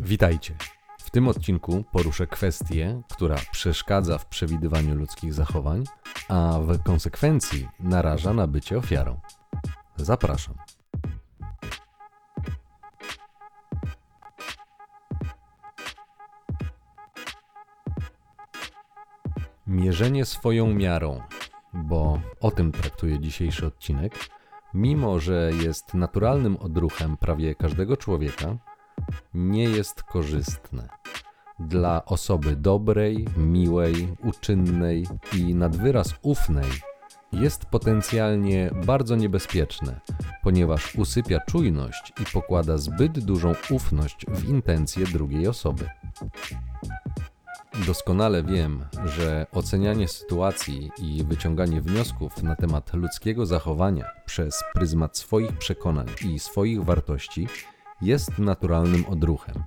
Witajcie. W tym odcinku poruszę kwestię, która przeszkadza w przewidywaniu ludzkich zachowań, a w konsekwencji naraża na bycie ofiarą. Zapraszam. Mierzenie swoją miarą, bo o tym traktuje dzisiejszy odcinek, mimo że jest naturalnym odruchem prawie każdego człowieka, nie jest korzystne. Dla osoby dobrej, miłej, uczynnej i nadwyraz ufnej jest potencjalnie bardzo niebezpieczne, ponieważ usypia czujność i pokłada zbyt dużą ufność w intencje drugiej osoby. Doskonale wiem, że ocenianie sytuacji i wyciąganie wniosków na temat ludzkiego zachowania przez pryzmat swoich przekonań i swoich wartości jest naturalnym odruchem.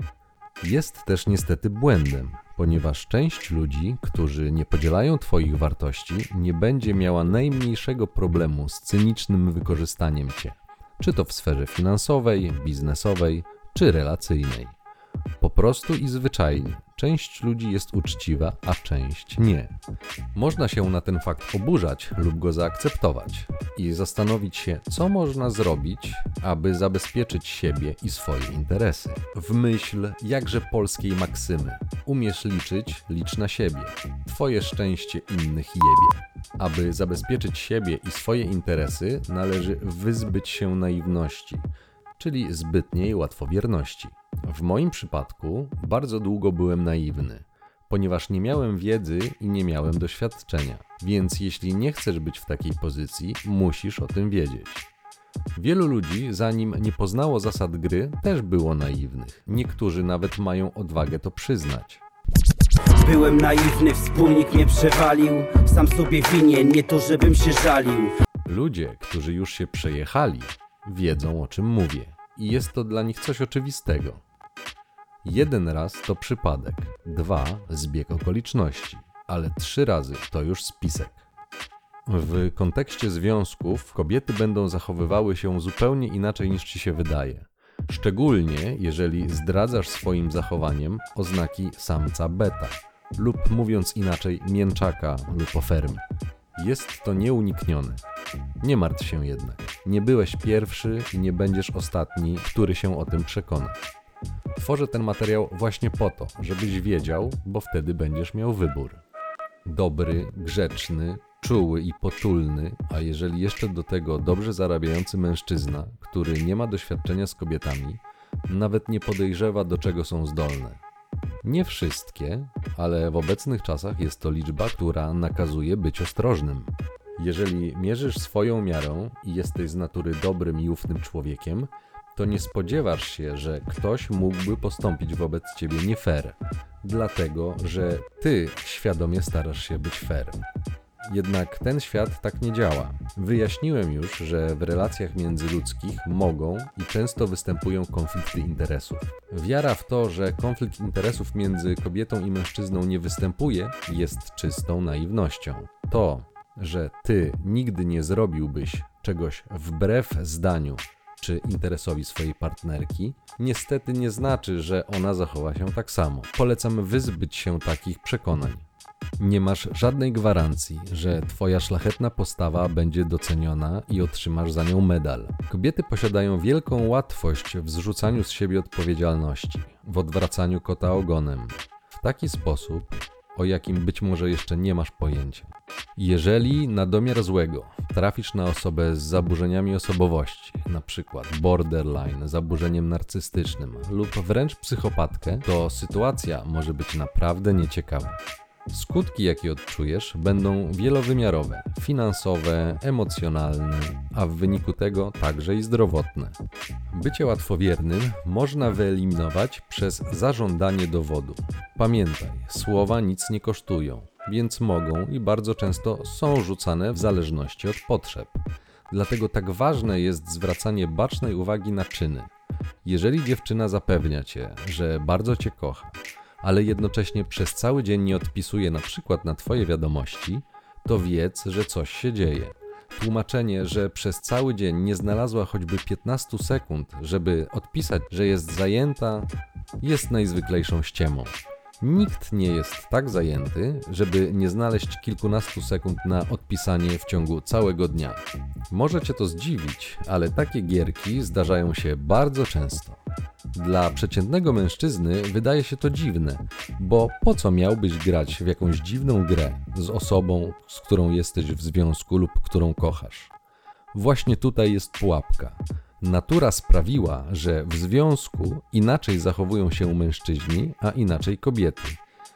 Jest też niestety błędem, ponieważ część ludzi, którzy nie podzielają Twoich wartości, nie będzie miała najmniejszego problemu z cynicznym wykorzystaniem Cię, czy to w sferze finansowej, biznesowej, czy relacyjnej. Po prostu i zwyczajnie Część ludzi jest uczciwa, a część nie. Można się na ten fakt oburzać lub go zaakceptować i zastanowić się, co można zrobić, aby zabezpieczyć siebie i swoje interesy. W myśl jakże polskiej maksymy: umiesz liczyć, licz na siebie. Twoje szczęście innych jebie. Aby zabezpieczyć siebie i swoje interesy, należy wyzbyć się naiwności, czyli zbytniej łatwowierności. W moim przypadku bardzo długo byłem naiwny, ponieważ nie miałem wiedzy i nie miałem doświadczenia. Więc jeśli nie chcesz być w takiej pozycji, musisz o tym wiedzieć. Wielu ludzi, zanim nie poznało zasad gry, też było naiwnych. Niektórzy nawet mają odwagę to przyznać. Byłem naiwny, wspólnik mnie przewalił Sam sobie winien, nie to żebym się żalił Ludzie, którzy już się przejechali, wiedzą o czym mówię. I jest to dla nich coś oczywistego. Jeden raz to przypadek, dwa zbieg okoliczności, ale trzy razy to już spisek. W kontekście związków kobiety będą zachowywały się zupełnie inaczej niż ci się wydaje. Szczególnie jeżeli zdradzasz swoim zachowaniem oznaki samca beta, lub mówiąc inaczej, mięczaka lub ofermy. Jest to nieuniknione. Nie martw się jednak. Nie byłeś pierwszy i nie będziesz ostatni, który się o tym przekona. Tworzę ten materiał właśnie po to, żebyś wiedział, bo wtedy będziesz miał wybór. Dobry, grzeczny, czuły i potulny, a jeżeli jeszcze do tego dobrze zarabiający mężczyzna, który nie ma doświadczenia z kobietami, nawet nie podejrzewa do czego są zdolne. Nie wszystkie, ale w obecnych czasach jest to liczba, która nakazuje być ostrożnym. Jeżeli mierzysz swoją miarą i jesteś z natury dobrym i ufnym człowiekiem, to nie spodziewasz się, że ktoś mógłby postąpić wobec ciebie nie fair, dlatego że ty świadomie starasz się być fair. Jednak ten świat tak nie działa. Wyjaśniłem już, że w relacjach międzyludzkich mogą i często występują konflikty interesów. Wiara w to, że konflikt interesów między kobietą i mężczyzną nie występuje, jest czystą naiwnością. To, że ty nigdy nie zrobiłbyś czegoś wbrew zdaniu czy interesowi swojej partnerki, niestety nie znaczy, że ona zachowa się tak samo. Polecam wyzbyć się takich przekonań. Nie masz żadnej gwarancji, że Twoja szlachetna postawa będzie doceniona i otrzymasz za nią medal. Kobiety posiadają wielką łatwość w zrzucaniu z siebie odpowiedzialności, w odwracaniu kota ogonem. W taki sposób, o jakim być może jeszcze nie masz pojęcia. Jeżeli na domiar złego trafisz na osobę z zaburzeniami osobowości, np. borderline, zaburzeniem narcystycznym lub wręcz psychopatkę, to sytuacja może być naprawdę nieciekawa. Skutki, jakie odczujesz, będą wielowymiarowe, finansowe, emocjonalne, a w wyniku tego także i zdrowotne. Bycie łatwowiernym można wyeliminować przez zażądanie dowodu. Pamiętaj, słowa nic nie kosztują, więc mogą i bardzo często są rzucane w zależności od potrzeb. Dlatego tak ważne jest zwracanie bacznej uwagi na czyny. Jeżeli dziewczyna zapewnia cię, że bardzo cię kocha, ale jednocześnie przez cały dzień nie odpisuje na przykład na Twoje wiadomości, to wiedz, że coś się dzieje. Tłumaczenie, że przez cały dzień nie znalazła choćby 15 sekund, żeby odpisać, że jest zajęta, jest najzwyklejszą ściemą. Nikt nie jest tak zajęty, żeby nie znaleźć kilkunastu sekund na odpisanie w ciągu całego dnia. Może cię to zdziwić, ale takie gierki zdarzają się bardzo często. Dla przeciętnego mężczyzny wydaje się to dziwne, bo po co miałbyś grać w jakąś dziwną grę z osobą, z którą jesteś w związku lub którą kochasz? Właśnie tutaj jest pułapka. Natura sprawiła, że w związku inaczej zachowują się mężczyźni, a inaczej kobiety.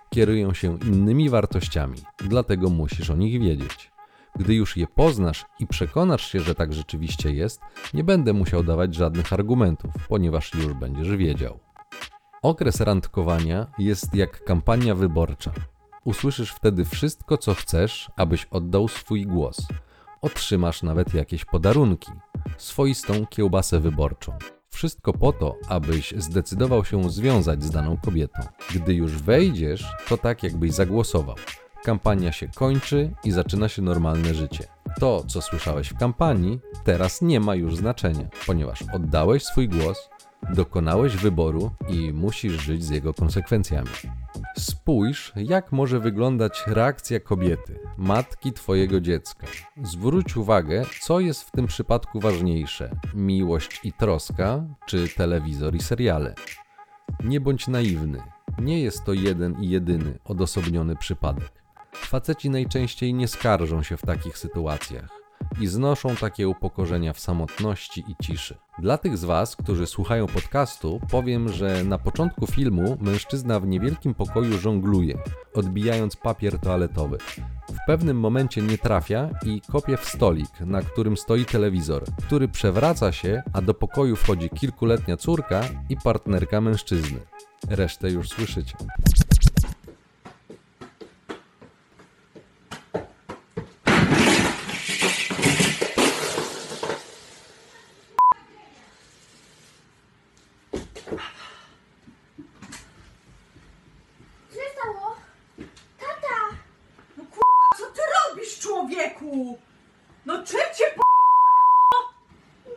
Kierują się innymi wartościami, dlatego musisz o nich wiedzieć. Gdy już je poznasz i przekonasz się, że tak rzeczywiście jest, nie będę musiał dawać żadnych argumentów, ponieważ już będziesz wiedział. Okres randkowania jest jak kampania wyborcza. Usłyszysz wtedy wszystko, co chcesz, abyś oddał swój głos. Otrzymasz nawet jakieś podarunki, swoistą kiełbasę wyborczą. Wszystko po to, abyś zdecydował się związać z daną kobietą. Gdy już wejdziesz, to tak jakbyś zagłosował. Kampania się kończy i zaczyna się normalne życie. To, co słyszałeś w kampanii, teraz nie ma już znaczenia, ponieważ oddałeś swój głos, dokonałeś wyboru i musisz żyć z jego konsekwencjami. Spójrz, jak może wyglądać reakcja kobiety, matki Twojego dziecka. Zwróć uwagę, co jest w tym przypadku ważniejsze: miłość i troska, czy telewizor i seriale. Nie bądź naiwny, nie jest to jeden i jedyny odosobniony przypadek. Faceci najczęściej nie skarżą się w takich sytuacjach i znoszą takie upokorzenia w samotności i ciszy. Dla tych z Was, którzy słuchają podcastu, powiem, że na początku filmu mężczyzna w niewielkim pokoju żongluje, odbijając papier toaletowy. W pewnym momencie nie trafia i kopie w stolik, na którym stoi telewizor, który przewraca się, a do pokoju wchodzi kilkuletnia córka i partnerka mężczyzny. Resztę już słyszycie. Co się stało? Tata! No kurwa, co ty robisz, No czym cię pojebało?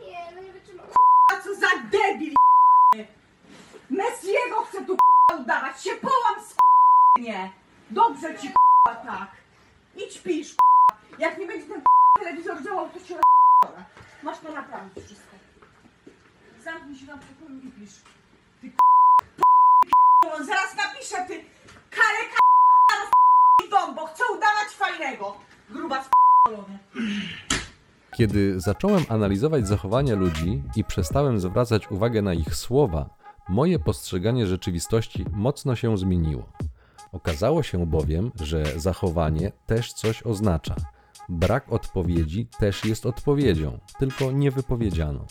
Nie, no nie wytrzymam. A co za debil jebany? Messiego chce tu kurwa udawać, się połam nie. Dobrze ci kurwa tak. Idź pisz kurwa. Jak nie będzie ten kurwa telewizor działał, to się rozpierdolę. Masz to naprawić wszystko. Zamknij się na pokoju i pisz. Ty kurwa, zaraz napiszę ty kaleka jebana rozpierdoli dom, bo chcę udawać fajnego. Gruba spierdolony. Kiedy zacząłem analizować zachowania ludzi i przestałem zwracać uwagę na ich słowa, moje postrzeganie rzeczywistości mocno się zmieniło. Okazało się bowiem, że zachowanie też coś oznacza. Brak odpowiedzi też jest odpowiedzią, tylko niewypowiedzianą.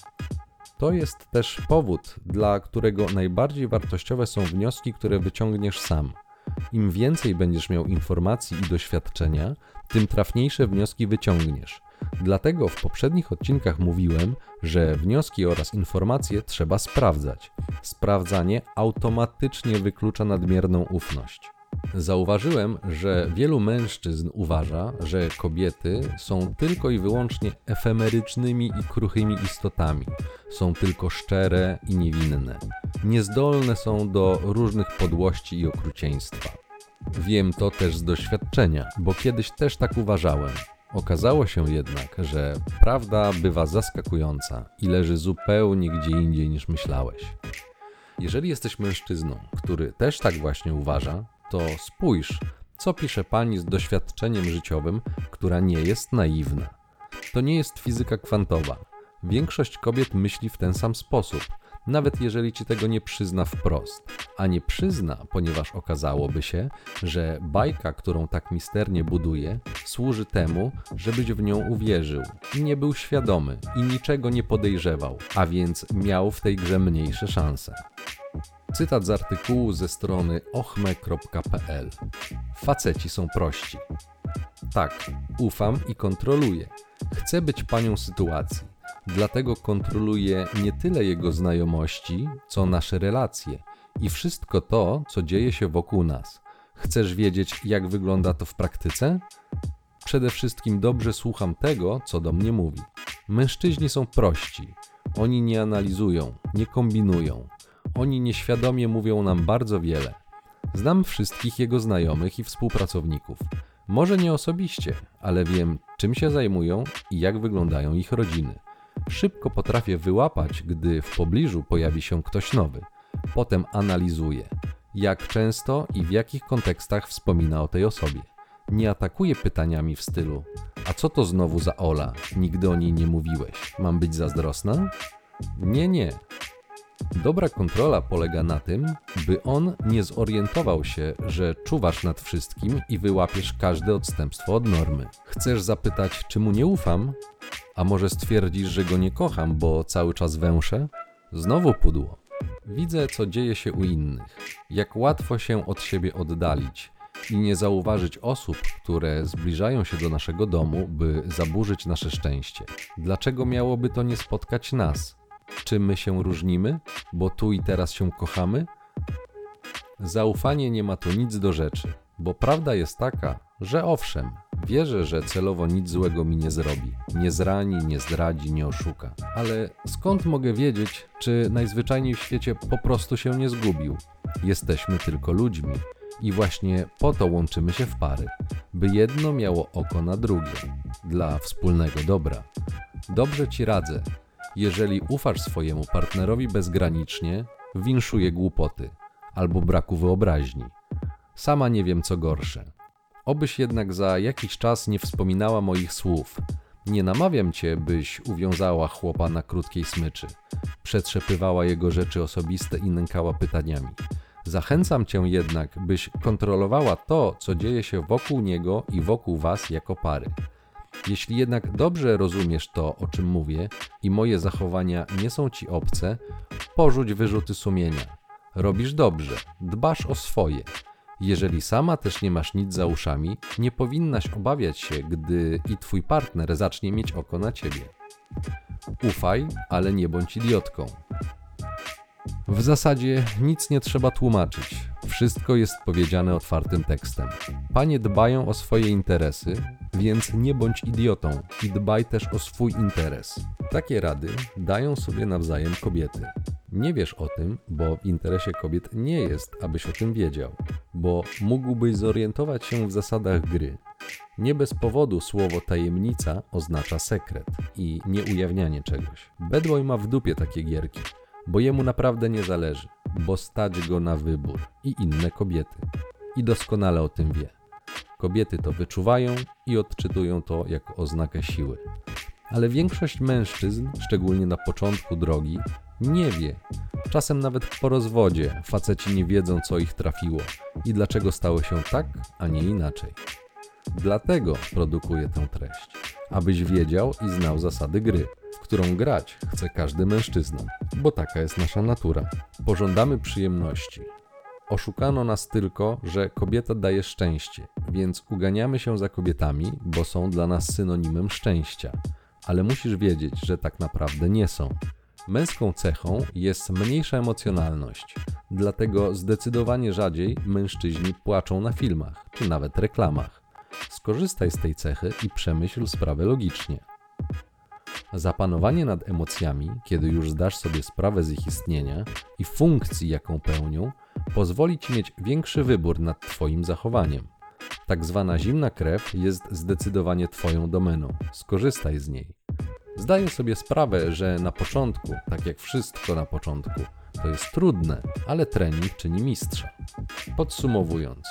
To jest też powód, dla którego najbardziej wartościowe są wnioski, które wyciągniesz sam. Im więcej będziesz miał informacji i doświadczenia, tym trafniejsze wnioski wyciągniesz. Dlatego w poprzednich odcinkach mówiłem, że wnioski oraz informacje trzeba sprawdzać. Sprawdzanie automatycznie wyklucza nadmierną ufność. Zauważyłem, że wielu mężczyzn uważa, że kobiety są tylko i wyłącznie efemerycznymi i kruchymi istotami, są tylko szczere i niewinne, niezdolne są do różnych podłości i okrucieństwa. Wiem to też z doświadczenia, bo kiedyś też tak uważałem. Okazało się jednak, że prawda bywa zaskakująca i leży zupełnie gdzie indziej niż myślałeś. Jeżeli jesteś mężczyzną, który też tak właśnie uważa, to spójrz, co pisze pani z doświadczeniem życiowym, która nie jest naiwna. To nie jest fizyka kwantowa. Większość kobiet myśli w ten sam sposób, nawet jeżeli ci tego nie przyzna wprost. A nie przyzna, ponieważ okazałoby się, że bajka, którą tak misternie buduje, służy temu, żebyś w nią uwierzył i nie był świadomy i niczego nie podejrzewał, a więc miał w tej grze mniejsze szanse. Cytat z artykułu ze strony ochme.pl. Faceci są prości. Tak, ufam i kontroluję. Chcę być panią sytuacji. Dlatego kontroluję nie tyle jego znajomości, co nasze relacje i wszystko to, co dzieje się wokół nas. Chcesz wiedzieć, jak wygląda to w praktyce? Przede wszystkim dobrze słucham tego, co do mnie mówi. Mężczyźni są prości. Oni nie analizują, nie kombinują. Oni nieświadomie mówią nam bardzo wiele. Znam wszystkich jego znajomych i współpracowników. Może nie osobiście, ale wiem, czym się zajmują i jak wyglądają ich rodziny. Szybko potrafię wyłapać, gdy w pobliżu pojawi się ktoś nowy. Potem analizuję, jak często i w jakich kontekstach wspomina o tej osobie. Nie atakuję pytaniami w stylu: A co to znowu za Ola? Nigdy o niej nie mówiłeś. Mam być zazdrosna? Nie, nie. Dobra kontrola polega na tym, by on nie zorientował się, że czuwasz nad wszystkim i wyłapiesz każde odstępstwo od normy. Chcesz zapytać, czy mu nie ufam? A może stwierdzisz, że go nie kocham, bo cały czas węszę? Znowu pudło. Widzę, co dzieje się u innych. Jak łatwo się od siebie oddalić i nie zauważyć osób, które zbliżają się do naszego domu, by zaburzyć nasze szczęście. Dlaczego miałoby to nie spotkać nas? Czy my się różnimy, bo tu i teraz się kochamy? Zaufanie nie ma tu nic do rzeczy, bo prawda jest taka, że owszem, wierzę, że celowo nic złego mi nie zrobi, nie zrani, nie zdradzi, nie oszuka. Ale skąd mogę wiedzieć, czy najzwyczajniej w świecie po prostu się nie zgubił? Jesteśmy tylko ludźmi i właśnie po to łączymy się w pary, by jedno miało oko na drugie, dla wspólnego dobra. Dobrze ci radzę, jeżeli ufasz swojemu partnerowi bezgranicznie, winszuje głupoty albo braku wyobraźni. Sama nie wiem co gorsze. Obyś jednak za jakiś czas nie wspominała moich słów. Nie namawiam cię, byś uwiązała chłopa na krótkiej smyczy, przetrzepywała jego rzeczy osobiste i nękała pytaniami. Zachęcam cię jednak, byś kontrolowała to, co dzieje się wokół niego i wokół was jako pary. Jeśli jednak dobrze rozumiesz to, o czym mówię i moje zachowania nie są ci obce, porzuć wyrzuty sumienia. Robisz dobrze, dbasz o swoje. Jeżeli sama też nie masz nic za uszami, nie powinnaś obawiać się, gdy i twój partner zacznie mieć oko na ciebie. Ufaj, ale nie bądź idiotką. W zasadzie nic nie trzeba tłumaczyć. Wszystko jest powiedziane otwartym tekstem. Panie dbają o swoje interesy, więc nie bądź idiotą i dbaj też o swój interes. Takie rady dają sobie nawzajem kobiety. Nie wiesz o tym, bo w interesie kobiet nie jest, abyś o tym wiedział, bo mógłbyś zorientować się w zasadach gry. Nie bez powodu słowo tajemnica oznacza sekret i nieujawnianie czegoś. Bedboy ma w dupie takie gierki, bo jemu naprawdę nie zależy, bo stać go na wybór i inne kobiety. I doskonale o tym wie. Kobiety to wyczuwają i odczytują to jako oznakę siły. Ale większość mężczyzn, szczególnie na początku drogi, nie wie. Czasem nawet po rozwodzie faceci nie wiedzą, co ich trafiło i dlaczego stało się tak, a nie inaczej. Dlatego produkuję tę treść, abyś wiedział i znał zasady gry, w którą grać chce każdy mężczyzna, bo taka jest nasza natura. Pożądamy przyjemności. Oszukano nas tylko, że kobieta daje szczęście, więc uganiamy się za kobietami, bo są dla nas synonimem szczęścia. Ale musisz wiedzieć, że tak naprawdę nie są. Męską cechą jest mniejsza emocjonalność, dlatego zdecydowanie rzadziej mężczyźni płaczą na filmach czy nawet reklamach. Skorzystaj z tej cechy i przemyśl sprawę logicznie. Zapanowanie nad emocjami, kiedy już zdasz sobie sprawę z ich istnienia i funkcji, jaką pełnią, pozwoli ci mieć większy wybór nad Twoim zachowaniem. Tak zwana zimna krew jest zdecydowanie Twoją domeną. Skorzystaj z niej. Zdaję sobie sprawę, że na początku, tak jak wszystko na początku, to jest trudne, ale trening czyni mistrza. Podsumowując,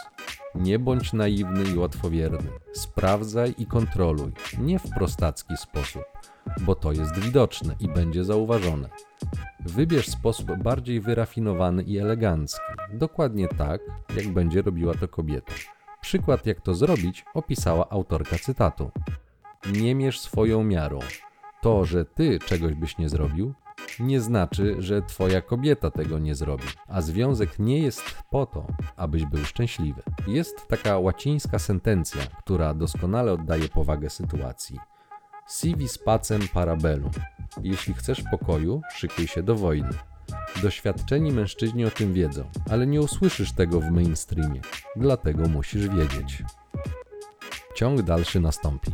nie bądź naiwny i łatwowierny. Sprawdzaj i kontroluj, nie w prostacki sposób, bo to jest widoczne i będzie zauważone. Wybierz sposób bardziej wyrafinowany i elegancki, dokładnie tak, jak będzie robiła to kobieta. Przykład, jak to zrobić, opisała autorka cytatu. Nie mierz swoją miarą. To, że ty czegoś byś nie zrobił, nie znaczy, że twoja kobieta tego nie zrobi, a związek nie jest po to, abyś był szczęśliwy. Jest taka łacińska sentencja, która doskonale oddaje powagę sytuacji. Sivi spacem parabellum. Jeśli chcesz pokoju, szykuj się do wojny. Doświadczeni mężczyźni o tym wiedzą, ale nie usłyszysz tego w mainstreamie, dlatego musisz wiedzieć. Ciąg dalszy nastąpi.